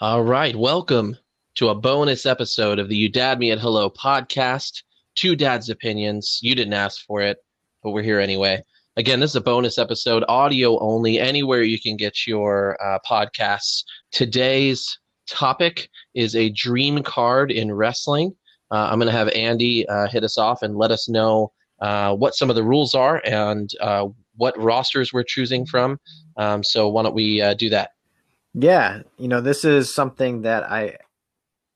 All right, welcome to a bonus episode of the You Dad Me at Hello podcast. Two dads' opinions. You didn't ask for it, but we're here anyway. Again, this is a bonus episode, audio only, anywhere you can get your uh, podcasts. Today's topic is a dream card in wrestling. Uh, I'm going to have Andy uh, hit us off and let us know uh, what some of the rules are and uh, what rosters we're choosing from. Um, so, why don't we uh, do that? Yeah, you know, this is something that I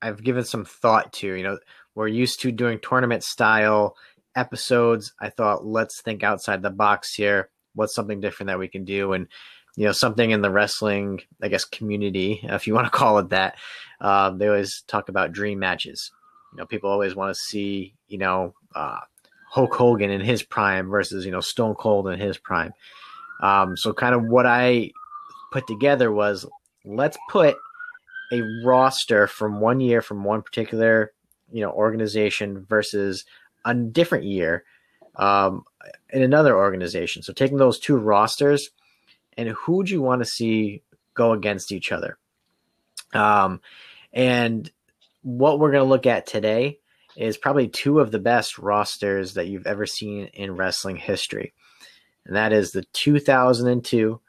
I've given some thought to. You know, we're used to doing tournament style episodes. I thought let's think outside the box here. What's something different that we can do and you know something in the wrestling i guess community if you want to call it that uh, they always talk about dream matches you know people always want to see you know uh, hulk hogan in his prime versus you know stone cold in his prime um, so kind of what i put together was let's put a roster from one year from one particular you know organization versus a different year um, in another organization. So taking those two rosters and who would you want to see go against each other? Um, and what we're going to look at today is probably two of the best rosters that you've ever seen in wrestling history. And that is the 2002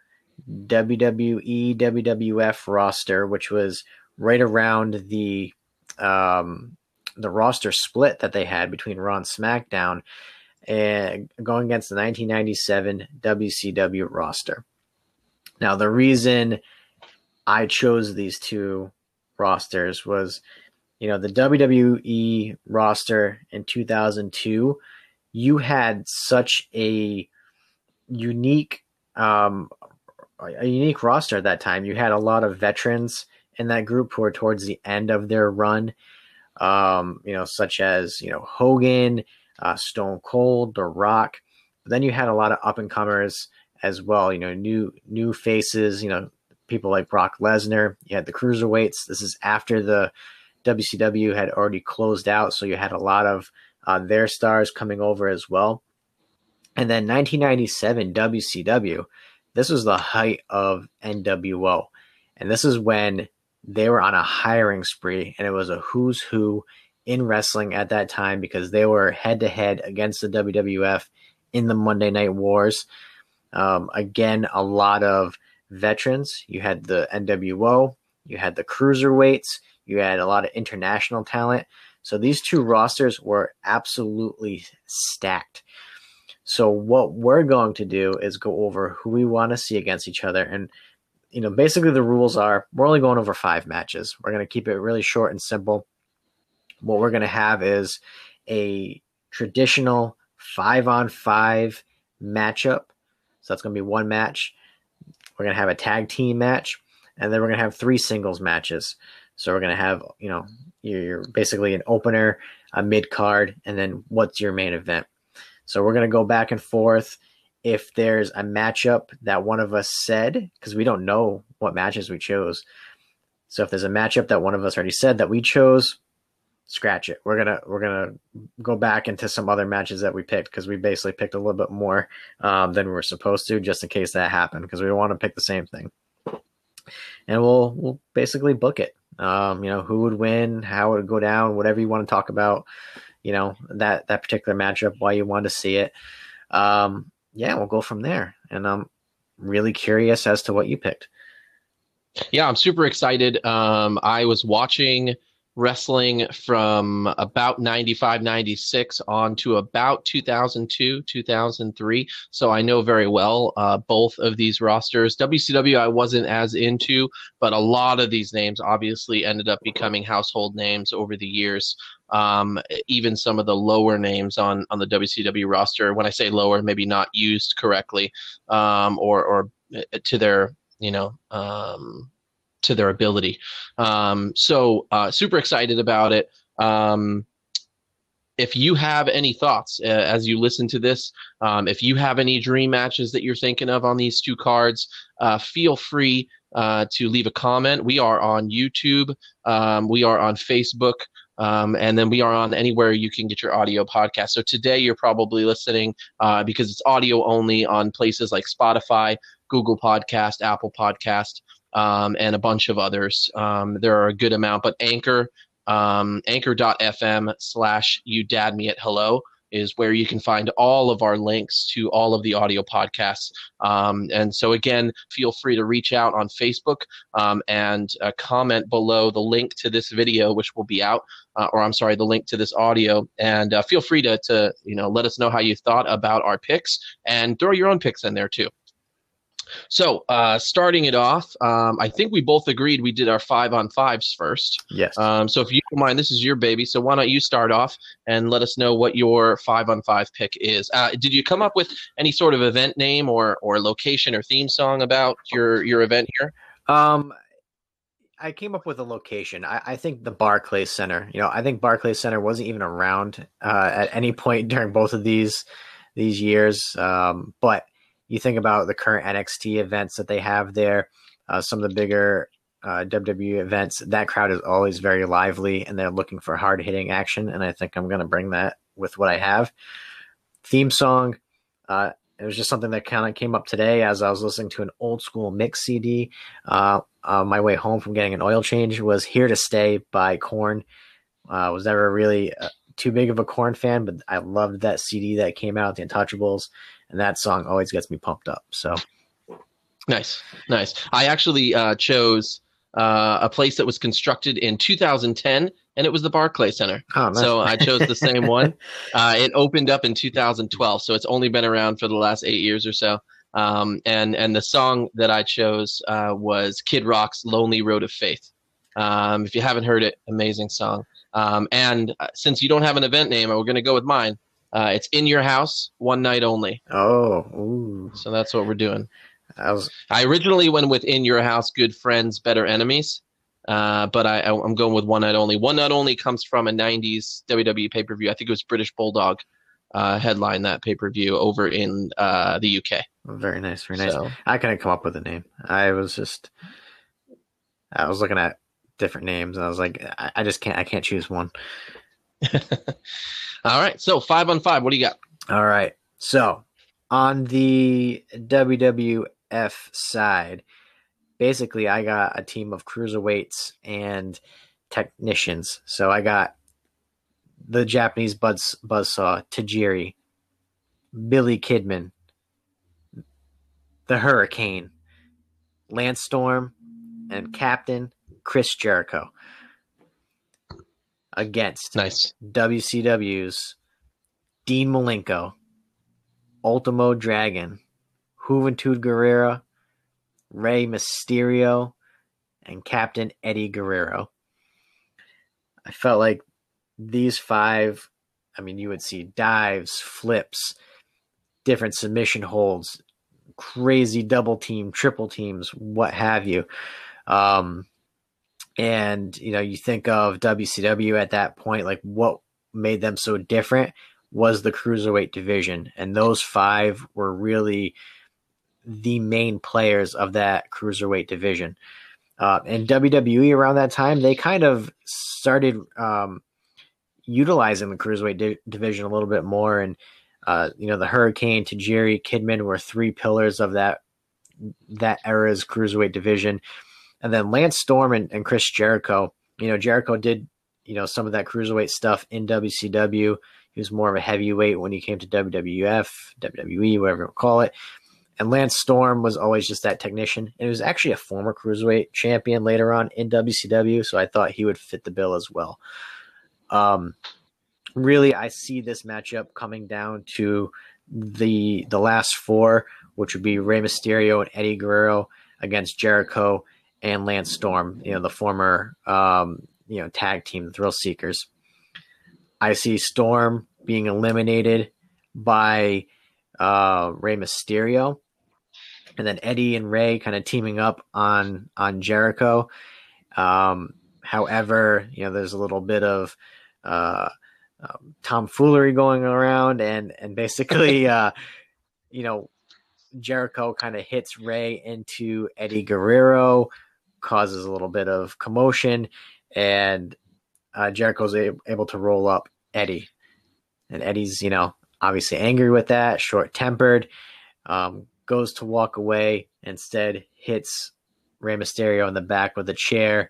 WWE WWF roster, which was right around the um, the roster split that they had between Raw and SmackDown, and going against the 1997 WCW roster. Now, the reason I chose these two rosters was, you know, the WWE roster in 2002, you had such a unique um, a unique roster at that time. You had a lot of veterans in that group who were towards the end of their run, um, you know, such as you know Hogan, uh, Stone Cold, The Rock. But then you had a lot of up and comers as well. You know, new new faces. You know, people like Brock Lesnar. You had the cruiserweights. This is after the WCW had already closed out, so you had a lot of uh, their stars coming over as well. And then 1997 WCW this was the height of NWO. And this is when they were on a hiring spree, and it was a who's who in wrestling at that time because they were head to head against the WWF in the Monday Night Wars. Um, again, a lot of veterans. You had the NWO, you had the cruiserweights, you had a lot of international talent. So these two rosters were absolutely stacked. So what we're going to do is go over who we want to see against each other and you know basically the rules are we're only going over 5 matches. We're going to keep it really short and simple. What we're going to have is a traditional 5 on 5 matchup. So that's going to be one match. We're going to have a tag team match and then we're going to have three singles matches. So we're going to have, you know, you're basically an opener, a mid card, and then what's your main event. So we're going to go back and forth. If there's a matchup that one of us said, because we don't know what matches we chose. So if there's a matchup that one of us already said that we chose, scratch it. We're gonna we're gonna go back into some other matches that we picked because we basically picked a little bit more um, than we were supposed to, just in case that happened, because we want to pick the same thing. And we'll we'll basically book it. Um, you know, who would win, how it would go down, whatever you want to talk about you know that that particular matchup, why you want to see it. Um, yeah, we'll go from there. And I'm really curious as to what you picked. Yeah, I'm super excited. Um, I was watching wrestling from about 95 96 on to about 2002 2003 so i know very well uh, both of these rosters wcw i wasn't as into but a lot of these names obviously ended up becoming household names over the years um, even some of the lower names on on the WCW roster. When I say lower, maybe not used correctly, um, or or uh, to their you know um, to their ability. Um, so uh, super excited about it. Um, if you have any thoughts uh, as you listen to this, um, if you have any dream matches that you're thinking of on these two cards, uh, feel free uh, to leave a comment. We are on YouTube, um, we are on Facebook. Um, and then we are on anywhere you can get your audio podcast. So today you're probably listening uh, because it's audio only on places like Spotify, Google Podcast, Apple Podcast. Um, and a bunch of others. Um, there are a good amount, but Anchor, um, anchor.fm slash you dad me at hello is where you can find all of our links to all of the audio podcasts. Um, and so, again, feel free to reach out on Facebook um, and uh, comment below the link to this video, which will be out, uh, or I'm sorry, the link to this audio. And uh, feel free to, to, you know, let us know how you thought about our picks and throw your own picks in there too. So, uh, starting it off, um, I think we both agreed we did our five on fives first. Yes. Um, so, if you don't mind, this is your baby. So, why don't you start off and let us know what your five on five pick is? Uh, did you come up with any sort of event name or or location or theme song about your your event here? Um, I came up with a location. I, I think the Barclays Center. You know, I think Barclays Center wasn't even around uh, at any point during both of these these years. Um, but you think about the current NXT events that they have there, uh, some of the bigger uh, WWE events, that crowd is always very lively and they're looking for hard hitting action. And I think I'm going to bring that with what I have. Theme song, uh, it was just something that kind of came up today as I was listening to an old school mix CD. Uh, on my way home from getting an oil change was "Here to Stay" by Korn. Uh, was never really uh, too big of a Korn fan, but I loved that CD that came out, The Untouchables and that song always gets me pumped up. So nice, nice. I actually uh, chose uh, a place that was constructed in 2010, and it was the Barclay Center. Oh, nice. So I chose the same one. Uh, it opened up in 2012, so it's only been around for the last eight years or so. Um, and and the song that I chose uh, was Kid Rock's "Lonely Road of Faith." Um, if you haven't heard it, amazing song. Um, and uh, since you don't have an event name, we're going to go with mine. Uh, it's in your house, one night only. Oh, ooh. so that's what we're doing. I was. I originally went with in your house, good friends, better enemies. Uh, but I, I'm going with one night only. One night only comes from a '90s WWE pay per view. I think it was British Bulldog uh, headline that pay per view over in uh, the UK. Very nice, very nice. So, I couldn't come up with a name. I was just, I was looking at different names. And I was like, I, I just can't, I can't choose one. All right. So five on five. What do you got? All right. So on the WWF side, basically I got a team of cruiserweights and technicians. So I got the Japanese buzz buzzsaw Tajiri, Billy Kidman, the Hurricane, Lance Storm, and Captain Chris Jericho against nice WCW's Dean Malenko, Ultimo Dragon, Juventud Guerrera, Rey Mysterio, and Captain Eddie Guerrero. I felt like these five, I mean, you would see dives, flips, different submission holds, crazy double team, triple teams, what have you. Um, and you know you think of WCW at that point like what made them so different was the cruiserweight division. And those five were really the main players of that cruiserweight division. Uh, and WWE around that time they kind of started um, utilizing the cruiserweight di- division a little bit more. And uh, you know the Hurricane, Tajiri Kidman were three pillars of that that era's cruiserweight division and then Lance Storm and, and Chris Jericho. You know, Jericho did, you know, some of that cruiserweight stuff in WCW. He was more of a heavyweight when he came to WWF, WWE, whatever you call it. And Lance Storm was always just that technician. And he was actually a former cruiserweight champion later on in WCW, so I thought he would fit the bill as well. Um, really, I see this matchup coming down to the the last four, which would be Rey Mysterio and Eddie Guerrero against Jericho and Lance Storm, you know, the former um, you know tag team, Thrill Seekers. I see Storm being eliminated by uh, Rey Mysterio, and then Eddie and Rey kind of teaming up on on Jericho. Um, however, you know, there's a little bit of uh, um, tomfoolery going around, and and basically, uh, you know, Jericho kind of hits Rey into Eddie Guerrero, causes a little bit of commotion, and uh, Jericho's a- able to roll up Eddie. And Eddie's, you know, obviously angry with that, short tempered, um, goes to walk away, instead hits Rey Mysterio in the back with a chair,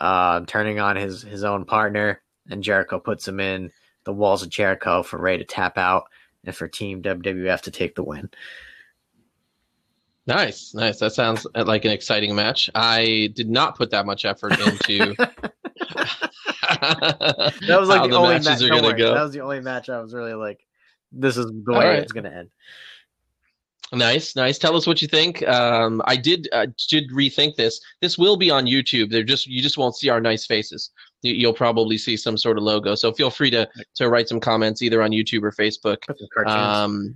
uh, turning on his his own partner, and Jericho puts him in the walls of Jericho for Rey to tap out and for Team WWF to take the win. Nice, nice. That sounds like an exciting match. I did not put that much effort into. that was like the, the, only match. Go. That was the only match I was really like, "This is the way right. it's going to end." Nice, nice. Tell us what you think. Um, I did uh, did rethink this. This will be on YouTube. They're just you just won't see our nice faces. You'll probably see some sort of logo. So feel free to to write some comments either on YouTube or Facebook. Um,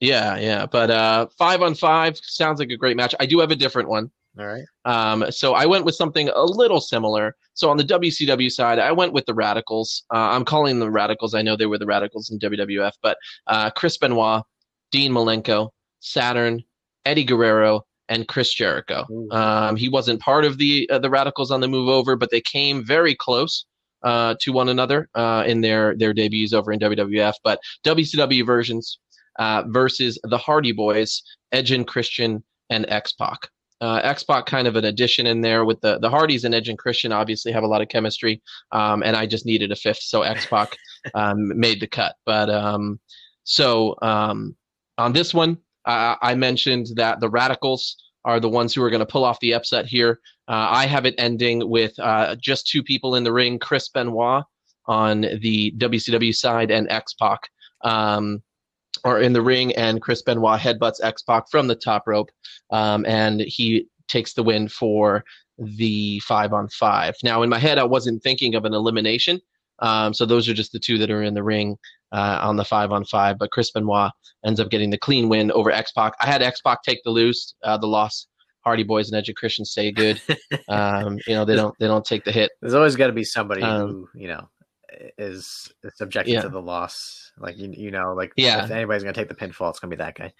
yeah, yeah. But uh, five on five sounds like a great match. I do have a different one. All right. Um, so I went with something a little similar. So on the WCW side, I went with the Radicals. Uh, I'm calling them Radicals. I know they were the Radicals in WWF, but uh, Chris Benoit, Dean Malenko, Saturn, Eddie Guerrero, and Chris Jericho. Um, he wasn't part of the uh, the Radicals on the move over, but they came very close uh, to one another uh, in their their debuts over in WWF. But WCW versions uh, versus the Hardy Boys, Edge and Christian, and X Pac. Uh, X Pac kind of an addition in there with the the Hardys and Edge and Christian obviously have a lot of chemistry, um, and I just needed a fifth, so X Pac um, made the cut. But um, so um, on this one, uh, I mentioned that the Radicals are the ones who are going to pull off the upset here. Uh, I have it ending with uh, just two people in the ring: Chris Benoit on the WCW side and X Pac. Um, are in the ring, and Chris Benoit headbutts X Pac from the top rope, um, and he takes the win for the five on five. Now, in my head, I wasn't thinking of an elimination, um, so those are just the two that are in the ring uh, on the five on five. But Chris Benoit ends up getting the clean win over X Pac. I had X Pac take the lose, uh, the loss. Hardy Boys and Edge Christian stay good. um, you know they don't they don't take the hit. There's always got to be somebody um, who you know is subjected yeah. to the loss. Like you, you know, like yeah. if anybody's gonna take the pinfall, it's gonna be that guy.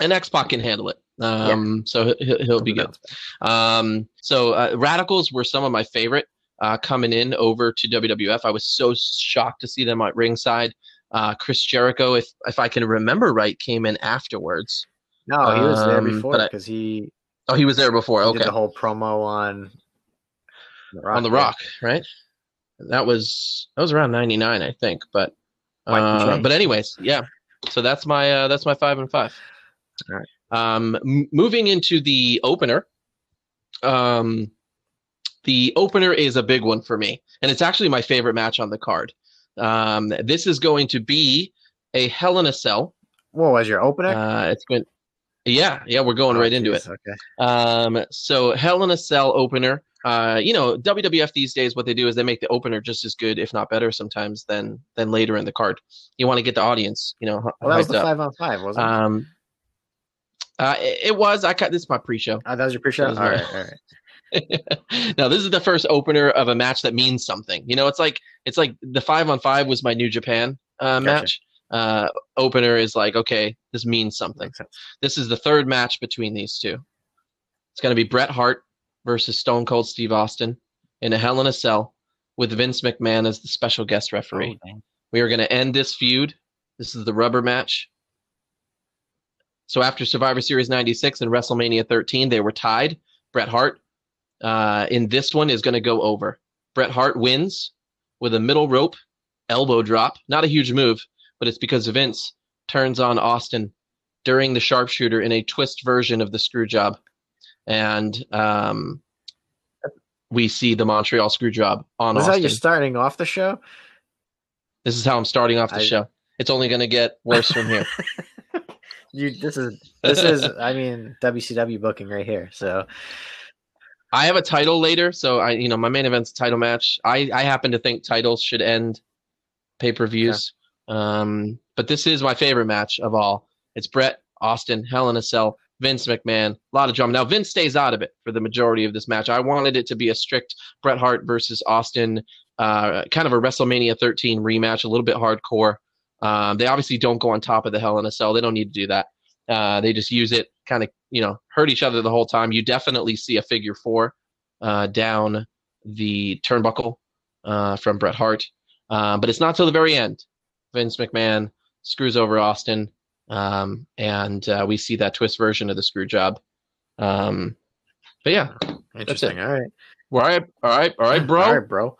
And X Pac can handle it, um, yeah. so he'll, he'll be good. Um, so uh, Radicals were some of my favorite uh, coming in over to WWF. I was so shocked to see them at ringside. Uh, Chris Jericho, if if I can remember right, came in afterwards. No, he was there um, before because he. Oh, he was there before. okay, the whole promo on. The Rock, on the Rock, right? That was that was around '99, I think. But uh, but anyways, yeah. So that's my uh, that's my five and five. All right. Um, m- moving into the opener. Um, the opener is a big one for me, and it's actually my favorite match on the card. Um, this is going to be a Hell in a Cell. What was your opener? Uh, it's been, yeah, yeah, we're going oh, right geez, into it. Okay. Um, so Hell in a Cell opener uh, you know, WWF these days, what they do is they make the opener just as good, if not better, sometimes than than later in the card. You want to get the audience, you know. Well, that was the up. five on five, wasn't it? Um, uh, it, it, was. I cut this is my pre-show. Oh, that was your pre-show. All right, all right. now this is the first opener of a match that means something. You know, it's like it's like the five on five was my New Japan uh, gotcha. match. Uh, opener is like okay, this means something. This is the third match between these two. It's going to be Bret Hart versus Stone Cold Steve Austin in a Hell in a Cell with Vince McMahon as the special guest referee. Oh, we are going to end this feud. This is the rubber match. So after Survivor Series 96 and WrestleMania 13, they were tied. Bret Hart uh, in this one is going to go over. Bret Hart wins with a middle rope elbow drop. Not a huge move, but it's because Vince turns on Austin during the sharpshooter in a twist version of the screw job and um, we see the Montreal Screwjob on. Austin. how you're starting off the show? This is how I'm starting off the I, show. It's only going to get worse from here. you, this is this is I mean WCW booking right here. So I have a title later, so I you know my main event's title match. I I happen to think titles should end pay per views. Yeah. Um, but this is my favorite match of all. It's Bret Austin Hell in a Cell Vince McMahon. A lot of drama. Now Vince stays out of it for the majority of this match. I wanted it to be a strict Bret Hart versus Austin, uh, kind of a WrestleMania 13 rematch, a little bit hardcore. Um, they obviously don't go on top of the Hell in a Cell. They don't need to do that. Uh, they just use it, kind of, you know, hurt each other the whole time. You definitely see a figure four uh, down the turnbuckle uh, from Bret Hart, uh, but it's not till the very end. Vince McMahon screws over Austin um, and uh, we see that twist version of the screw job. Um, but yeah, Interesting. All right. all right, all right, all right, bro. All right, bro.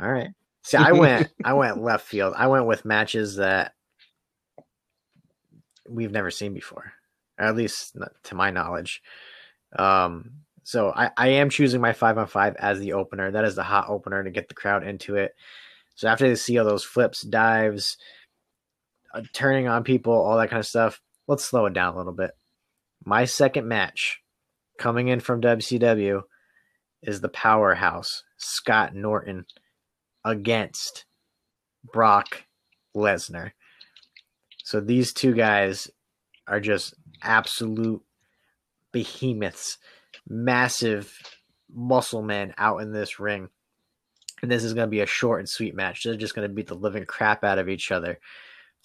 All right. See, I went I went left field. I went with matches that we've never seen before, or at least to my knowledge. Um, so I, I am choosing my five on five as the opener. That is the hot opener to get the crowd into it. So after they see all those flips, dives, Uh, turning on people, all that kind of stuff, let's slow it down a little bit. My second match coming in from WCW is the powerhouse Scott Norton against Brock Lesnar. So these two guys are just absolute behemoths, massive muscle men out in this ring. And this is going to be a short and sweet match. They're just going to beat the living crap out of each other.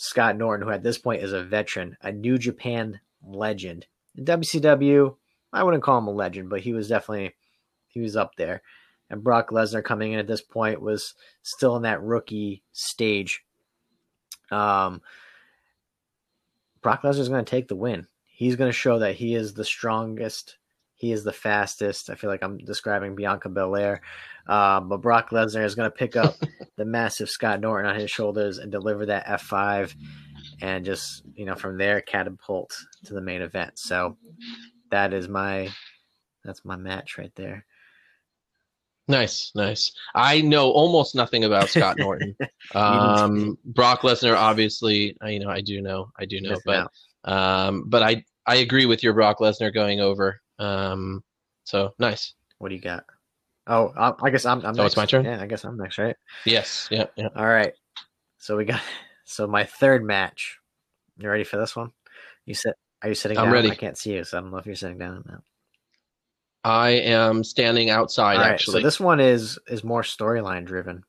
Scott Norton, who at this point is a veteran, a New Japan legend. In WCW, I wouldn't call him a legend, but he was definitely he was up there. And Brock Lesnar coming in at this point was still in that rookie stage. Um, Brock Lesnar is going to take the win. He's going to show that he is the strongest. He is the fastest. I feel like I'm describing Bianca Belair. Um, but Brock Lesnar is going to pick up the massive Scott Norton on his shoulders and deliver that F5 and just, you know, from there catapult to the main event. So that is my that's my match right there. Nice, nice. I know almost nothing about Scott Norton. um, Brock Lesnar, obviously, I, you know, I do know, I do know, but um, but I I agree with your Brock Lesnar going over. Um, so nice. What do you got? Oh, I guess I'm. I'm oh, next. it's my turn. Yeah, I guess I'm next, right? Yes. Yeah. Yeah. All right. So we got. So my third match. You ready for this one? You sit. Are you sitting I'm down? ready. I can't see you, so I don't know if you're sitting down or not. I am standing outside. All right, actually, so this one is is more storyline driven.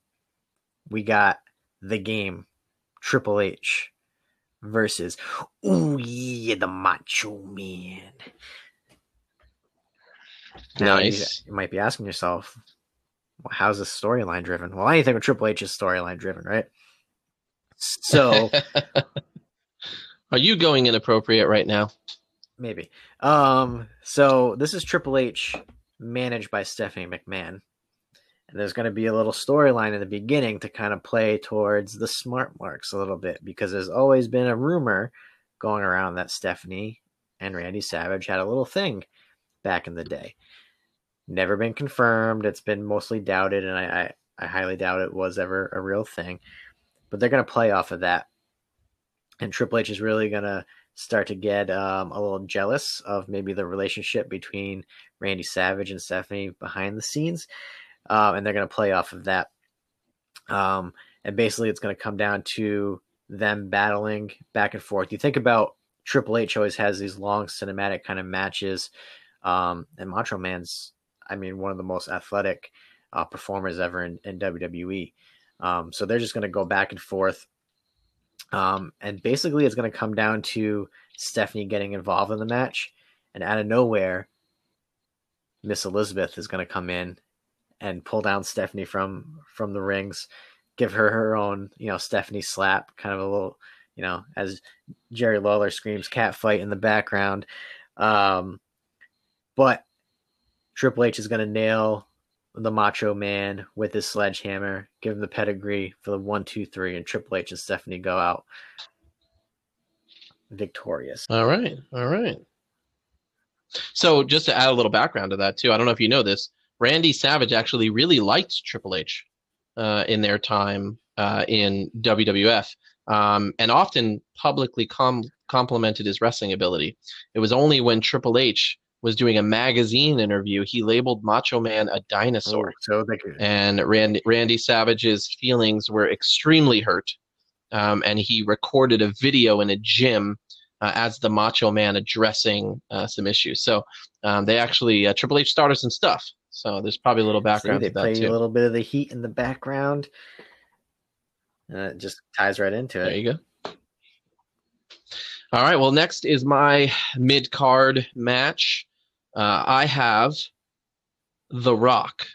We got the game Triple H versus Ooh yeah, the Macho Man. Now, you- nice. You, might be asking yourself, well, how's this storyline driven? Well, anything with Triple H is storyline driven, right? So Are you going inappropriate right now? maybe. Um, so this is Triple H managed by Stephanie McMahon. And there's going to be a little storyline in the beginning to kind of play towards the smart marks a little bit because there's always been a rumor going around that Stephanie and Randy Savage had a little thing back in the day. Never been confirmed. It's been mostly doubted, and I, I, I highly doubt it was ever a real thing. But they're going to play off of that. And Triple H is really going to start to get um, a little jealous of maybe the relationship between Randy Savage and Stephanie behind the scenes, um, and they're going to play off of that. Um, and basically, it's going to come down to them battling back and forth. You think about Triple H always has these long cinematic kind of matches, um, and Macho Man's, I mean, one of the most athletic uh, performers ever in, in WWE. Um, so they're just going to go back and forth. Um, and basically, it's going to come down to Stephanie getting involved in the match. And out of nowhere, Miss Elizabeth is going to come in and pull down Stephanie from from the rings, give her her own, you know, Stephanie slap, kind of a little, you know, as Jerry Lawler screams "cat fight" in the background. Um, but Triple H is going to nail the Macho Man with his sledgehammer, give him the pedigree for the one, two, three, and Triple H and Stephanie go out victorious. All right. All right. So just to add a little background to that too, I don't know if you know this, Randy Savage actually really liked Triple H uh, in their time uh, in WWF, um, and often publicly com- complimented his wrestling ability. It was only when Triple H was doing a magazine interview he labeled Macho Man a dinosaur, Oh, so they and Randy, Randy Savage's feelings were extremely hurt, um, and he recorded a video in a gym uh, as the Macho Man addressing uh, some issues. So um, they actually uh, Triple H started some stuff. So there's probably a little see, background they to that play a little bit of the heat in the background. It just ties right into it. There you go. All right. Well, next is my mid card match. Uh, I have The Rock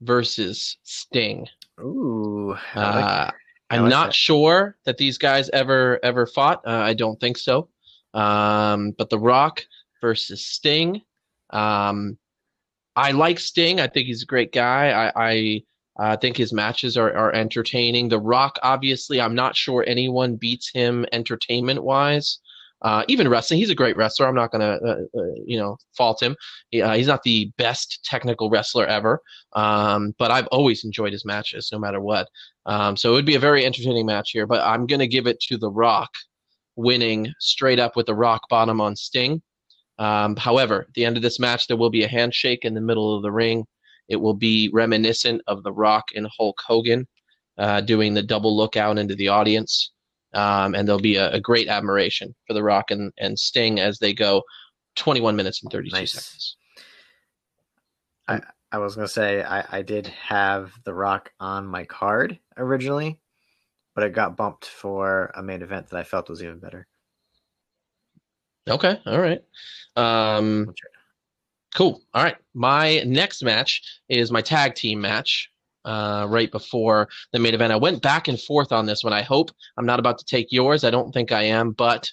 versus Sting. Ooh, I like- Uh, I'm like not that. sure that these guys ever ever fought. Uh, I don't think so. Um, but The Rock versus Sting. Um, I like Sting. I think he's a great guy. I, I I think his matches are, are entertaining. The Rock, obviously, I'm not sure anyone beats him entertainment wise. Uh, even wrestling, he's a great wrestler. I'm not going to, uh, uh, you know, fault him. He, uh, he's not the best technical wrestler ever, um, but I've always enjoyed his matches, no matter what. Um, so it would be a very entertaining match here. But I'm going to give it to The Rock, winning straight up with the Rock bottom on Sting. Um, however, at the end of this match, there will be a handshake in the middle of the ring. It will be reminiscent of The Rock and Hulk Hogan uh, doing the double look out into the audience. Um, and there'll be a, a, great admiration for The Rock and, and Sting as they go 21 minutes and 32 nice. seconds. I, I was going to say, I, I did have The Rock on my card originally, but it got bumped for a main event that I felt was even better. Okay. All right. Um, cool. All right. My next match is my tag team match. Uh, right before the main event, I went back and forth on this one. I hope I'm not about to take yours. I don't think I am, but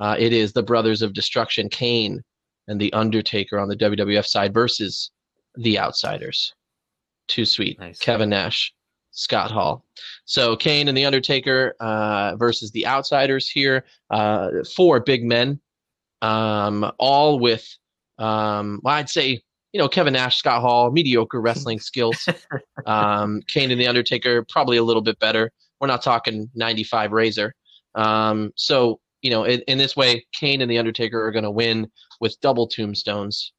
uh, it is the Brothers of Destruction, Kane and the Undertaker on the WWF side versus the Outsiders. Too sweet. Nice. Kevin Nash, Scott Hall. So Kane and the Undertaker uh, versus the Outsiders here. Uh, four big men um, all with, um, well, I'd say, you know, Kevin Nash, Scott Hall, mediocre wrestling skills. Um, Kane and The Undertaker, probably a little bit better. We're not talking 95 Razor. Um, so, you know, in, in this way, Kane and The Undertaker are going to win with double tombstones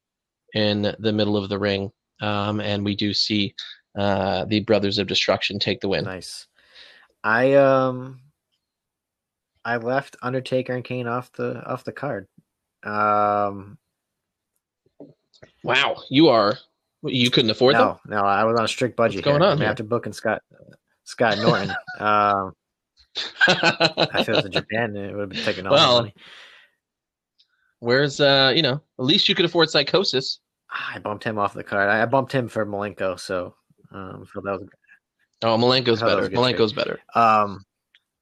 in the middle of the ring. Um, and we do see uh, the Brothers of Destruction take the win. Nice. I um I left Undertaker and Kane off the off the card. Um, wow, you are you couldn't afford no, them? No, I was on a strict budget. What's going here. on? I have to book and Scott Scott Norton. um, I feel it was in Japan, it would have been taking all well, money. Where's uh, you know, at least you could afford Psicosis. I bumped him off the card. I, bumped him for Malenko, so um, so that was. Oh, Malenko's better. Malenko's better. Um,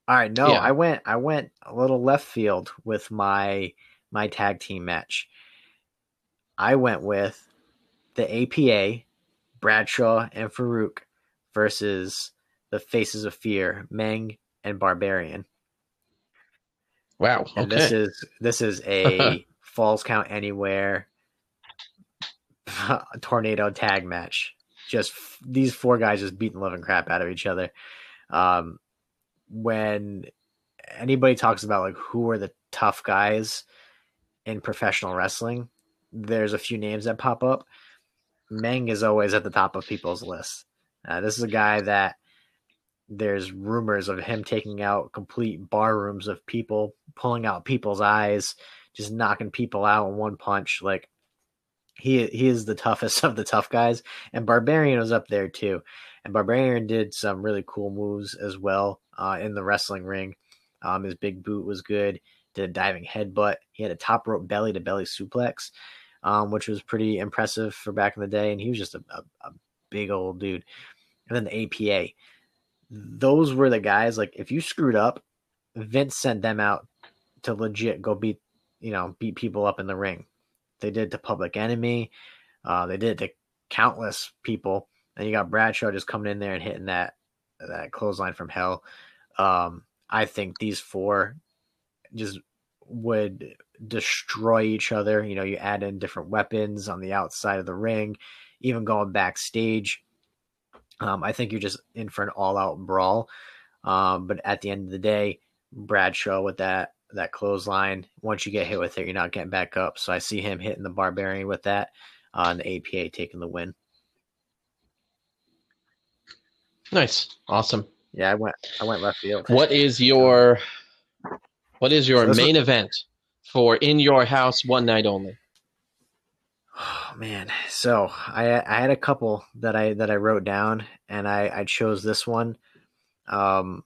all right, no, yeah. I went I went a little left field with my my tag team match. I went with the APA, Bradshaw and Faarooq versus the Faces of Fear, Meng and Barbarian. Wow. Okay. And this is this is a falls count anywhere tornado tag match. Just these four guys just beating the living crap out of each other. Um, when anybody talks about like who are the tough guys, in professional wrestling, there's a few names that pop up. Meng is always at the top of people's lists. Uh, this is a guy that there's rumors of him taking out complete bar rooms of people, pulling out people's eyes, just knocking people out in one punch. Like he he is the toughest of the tough guys, and Barbarian was up there too. And Barbarian did some really cool moves as well uh, in the wrestling ring. Um, his big boot was good did a diving headbutt. He had a top rope belly to belly suplex, um, which was pretty impressive for back in the day. And he was just a, a, a big old dude. And then the APA, those were the guys. Like if you screwed up, Vince sent them out to legit go beat, you know, beat people up in the ring. They did to Public Enemy. Uh, they did to countless people. And you got Bradshaw just coming in there and hitting that that clothesline from hell. Um, I think these four just would destroy each other. You know, you add in different weapons on the outside of the ring, even going backstage. Um, I think you're just in for an all-out brawl. Um, but at the end of the day, Bradshaw with that that clothesline, once you get hit with it, you're not getting back up. So I see him hitting the Barbarian with that, uh, and the APA taking the win. Nice, awesome. Yeah, I went I went left field. What is your what is your so main what... event for In Your House One Night Only? Oh man, so I I had a couple that I that I wrote down, and I I chose this one, um,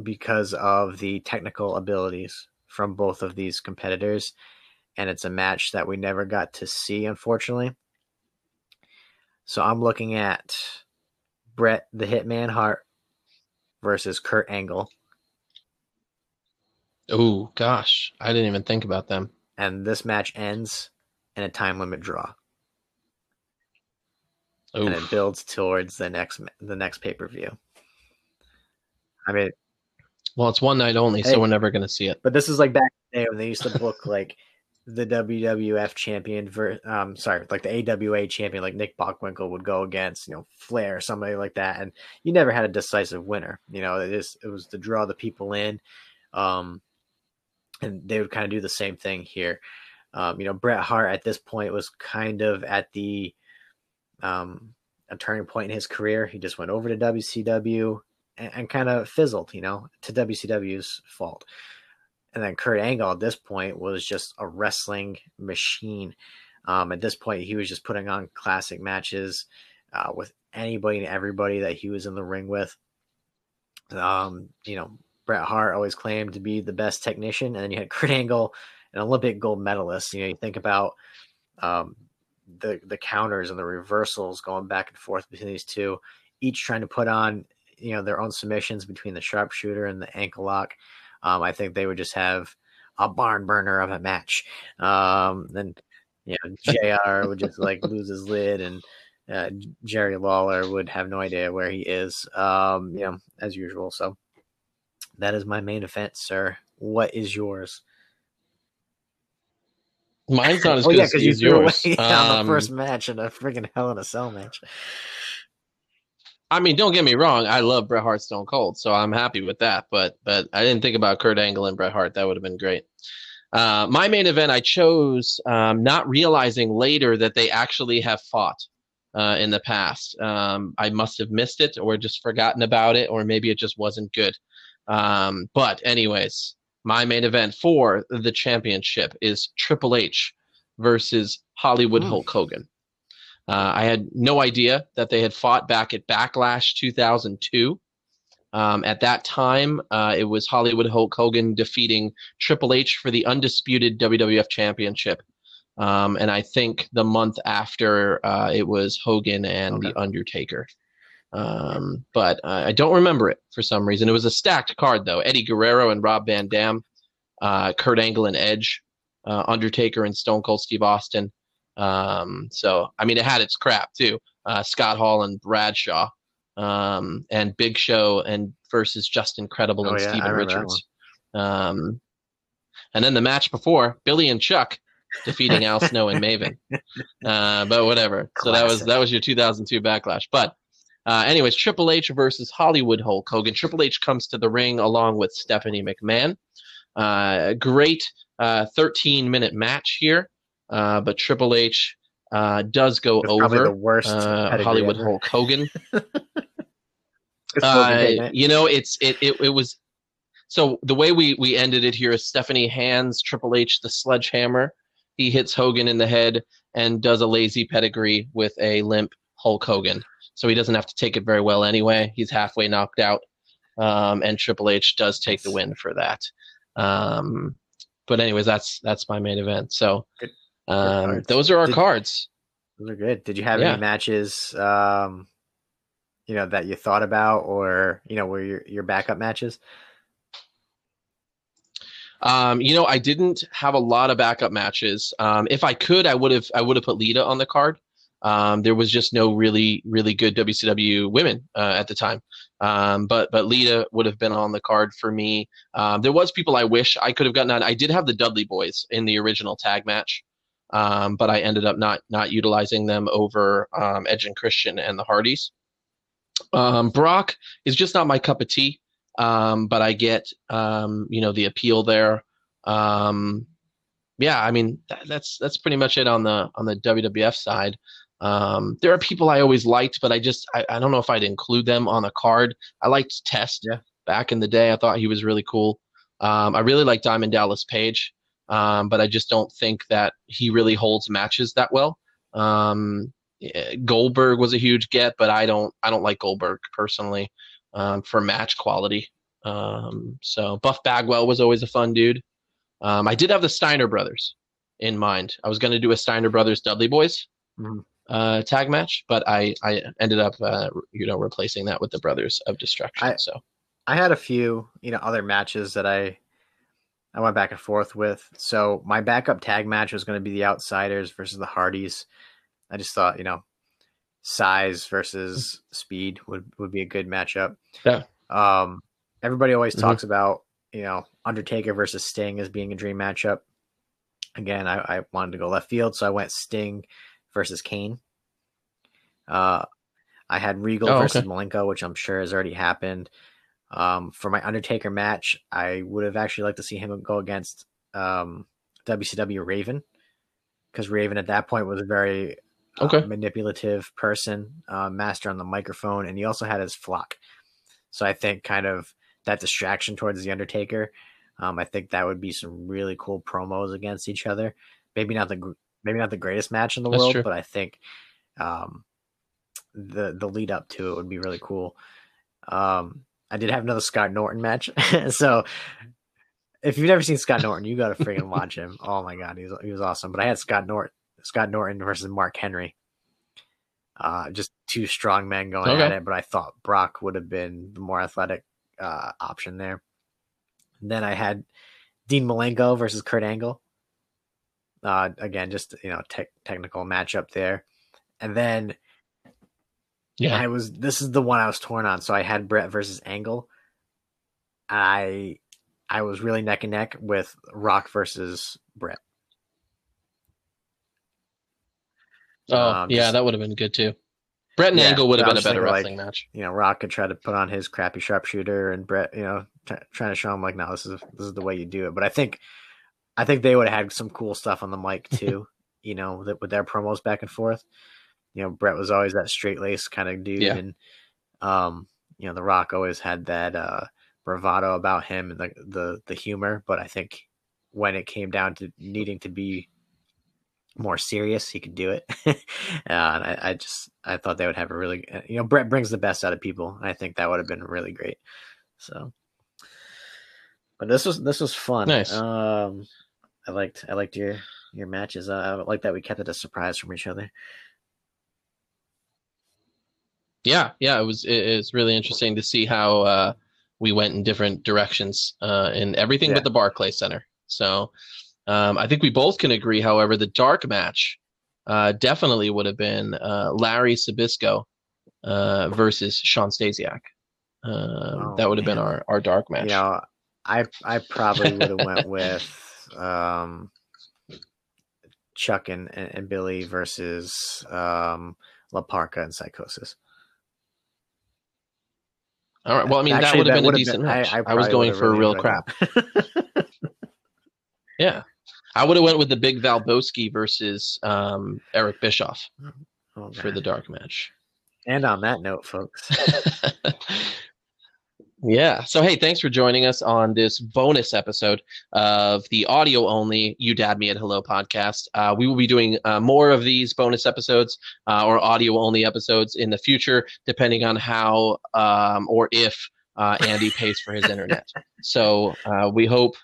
because of the technical abilities from both of these competitors, and it's a match that we never got to see, unfortunately. So I'm looking at Bret the Hitman Hart versus Kurt Angle. Oh gosh, I didn't even think about them. And this match ends in a time limit draw. and it builds towards the next the next pay per view. I mean, well, it's one night only, hey, so we're never going to see it. But this is like back in the day when they used to book like the WWF champion, ver- um, sorry, like the AWA champion, like Nick Bockwinkel would go against, you know, Flair or somebody like that, and you never had a decisive winner. You know, it is it was to draw the people in, um, and they would kind of do the same thing here. Um, you know, Bret Hart at this point was kind of at the um, a turning point in his career. He just went over to WCW and, and kind of fizzled, you know, to WCW's fault. And then Kurt Angle at this point was just a wrestling machine. Um, at this point, he was just putting on classic matches uh, with anybody and everybody that he was in the ring with. Um, you know, Bret Hart always claimed to be the best technician, and then you had Kurt Angle, an Olympic gold medalist. You know, you think about um, the the counters and the reversals going back and forth between these two, each trying to put on you know their own submissions between the sharpshooter and the ankle lock. Um, I think they would just have a barn burner of a match. Um, then you know Jr. would just like lose his lid, and uh, Jerry Lawler would have no idea where he is. Um, you know, as usual. So that is my main event, sir. What is yours? Mine's not as oh, good yeah, as, you yours. Away on um, the first match in a freaking Hell in a Cell match. I mean, don't get me wrong. I love Bret Hart Stone Cold, so I'm happy with that. But but I didn't think about Kurt Angle and Bret Hart. That would have been great. Uh, my main event, I chose um, not realizing later that they actually have fought uh, in the past. Um, I must have missed it or just forgotten about it, or maybe it just wasn't good. Um, but anyways, my main event for the championship is Triple H versus Hollywood oh. Hulk Hogan. Uh, I had no idea that they had fought back at Backlash 2002. Um, at that time, uh, it was Hollywood Hulk Hogan defeating Triple H for the undisputed WWF Championship. Um, and I think the month after, uh, it was Hogan and okay. The Undertaker. Um, but I don't remember it for some reason. It was a stacked card though. Eddie Guerrero and Rob Van Dam, uh, Kurt Angle and Edge, uh, Undertaker and Stone Cold Steve Austin. Um, so I mean, it had its crap too. Uh, Scott Hall and Bradshaw, um, and Big Show and versus Justin Credible oh, and yeah, Steven Richards. Um, and then the match before, Billy and Chuck defeating Al Snow and Maven. Uh, but whatever. Classic. So that was that was your 2002 backlash. But uh, anyways, Triple H versus Hollywood Hulk Hogan. Triple H comes to the ring along with Stephanie McMahon. Uh, great uh, 13 minute match here, uh, but Triple H uh, does go it's over the worst uh, Hollywood ever. Hulk Hogan. you know, it's it, it it was so the way we we ended it here is Stephanie hands Triple H the sledgehammer. He hits Hogan in the head and does a lazy pedigree with a limp Hulk Hogan so he doesn't have to take it very well anyway. He's halfway knocked out, um, and Triple H does take the win for that. Um, but anyways, that's that's my main event. So um, those are our Did, cards. Those are good. Did you have yeah. any matches, um, you know, that you thought about, or you know, were your your backup matches? Um, you know, I didn't have a lot of backup matches. Um, if I could, I would have I would have put Lita on the card um, there was just no really really good WCW women uh, at the time. Um, but but Lita would have been on the card for me. Um, there was people I wish I could have gotten on. I did have the Dudley Boys in the original tag match, um, but I ended up not not utilizing them over um, Edge and Christian and the Hardys. Um, Brock is just not my cup of tea, but I get you know the appeal there. yeah, I mean that, that's that's pretty much it on the on the WWF side. Um, there are people I always liked, but I just I, I don't know if I'd include them on a card. I liked Test yeah. back in the day. I thought he was really cool. Um, I really like Diamond Dallas Page, um, but I just don't think that he really holds matches that well. Um, Goldberg was a huge get, but I don't I don't like Goldberg personally um, for match quality. Um, so Buff Bagwell was always a fun dude. Um, I did have the Steiner brothers in mind. I was going to do a Steiner brothers Dudley Boys. Mm-hmm uh, tag match, but I I ended up uh, you know replacing that with the Brothers of Destruction. I, so I had a few you know other matches that I I went back and forth with. So my backup tag match was going to be the Outsiders versus the Hardys. I just thought you know size versus speed would would be a good matchup. Yeah. Um, everybody always Mhm. talks about you know Undertaker versus Sting as being a dream matchup. Again, I, I wanted to go left field, so I went Sting versus Kane. Uh, I had Regal Oh, versus okay. Malenko, which I'm sure has already happened. Um, for my Undertaker match, I would have actually liked to see him go against um, WCW Raven because Raven at that point was a very uh, manipulative person, uh, master on the microphone, and he also had his flock. So I think kind of that distraction towards the Undertaker. Um, I think that would be some really cool promos against each other. Maybe not the maybe not the greatest match in the That's world, true. but I think um, the the lead up to it would be really cool. Um, I did have another Scott Norton match, so if you've never seen Scott Norton, you got to freaking watch him. Oh my god, he was he was awesome. But I had Scott Norton Scott Norton versus Mark Henry. Uh, just two strong men going at it, but I thought Brock would have been the more athletic uh, option there. And then I had Dean Malenko versus Kurt Angle. Uh, again, just you know, tech technical matchup there. And then Yeah. I was this is the one I was torn on. So I had Bret versus Angle. I I was really neck and neck with Rock versus Bret. Oh, Um, yeah, just- that would have been good too. Bret and Yeah, Angle would have been a better thinking, like, wrestling match. You know, Rock could try to put on his crappy sharpshooter, and Bret, you know, t- trying to show him like, no, this is this is the way you do it. But I think, I think they would have had some cool stuff on the mic too. you know, that with their promos back and forth. You know, Bret was always that straight laced kind of dude, Yeah. and um, you know, The Rock always had that uh bravado about him and the the the humor. But I think when it came down to needing to be more serious, he could do it. uh, and I, I just I thought they would have a really uh, you know Bret brings the best out of people. And I think that would have been really great. So, but this was this was fun. Nice. Um, I liked I liked your your matches. Uh, I like that we kept it a surprise from each other. Yeah, yeah, it was it, it's really interesting to see how uh, we went in different directions uh, in everything Yeah. but the Barclay Center. So um, I think we both can agree, however, the dark match uh, definitely would have been uh, Larry Zbyszko uh, versus Shawn Stasiak. Um, Oh, that would have been our, our dark match. You know, I I probably would have went with um, Chuck and, and, and Billy versus um, La Parca and Psicosis. All right. Well, I mean, that would have been a decent I- match. I I, was going for really real crap. Yeah. I would have went with the big Valboski versus um, Eric Bischoff Oh, for the dark match. And on that note, folks, yeah. So, hey, thanks for joining us on this bonus episode of the audio only You Dad Me at Hello podcast. Uh, we will be doing uh, more of these bonus episodes uh, or audio only episodes in the future, depending on how um, or if uh, Andy pays for his internet. So, uh, we hope.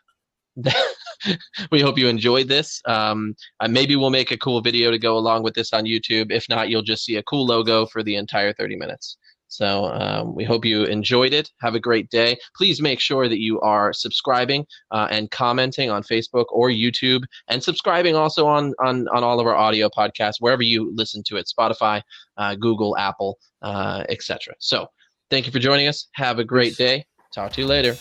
That we hope you enjoyed this. Um, uh, maybe we'll make a cool video to go along with this on YouTube. If not, you'll just see a cool logo for the entire 30 minutes. So um, we hope you enjoyed it. Have a great day. Please make sure that you are subscribing uh, and commenting on Facebook or YouTube, and subscribing also on on on all of our audio podcasts wherever you listen to it: Spotify, uh, Google, Apple, uh, etc. So thank you for joining us. Have a great day. Talk to you later.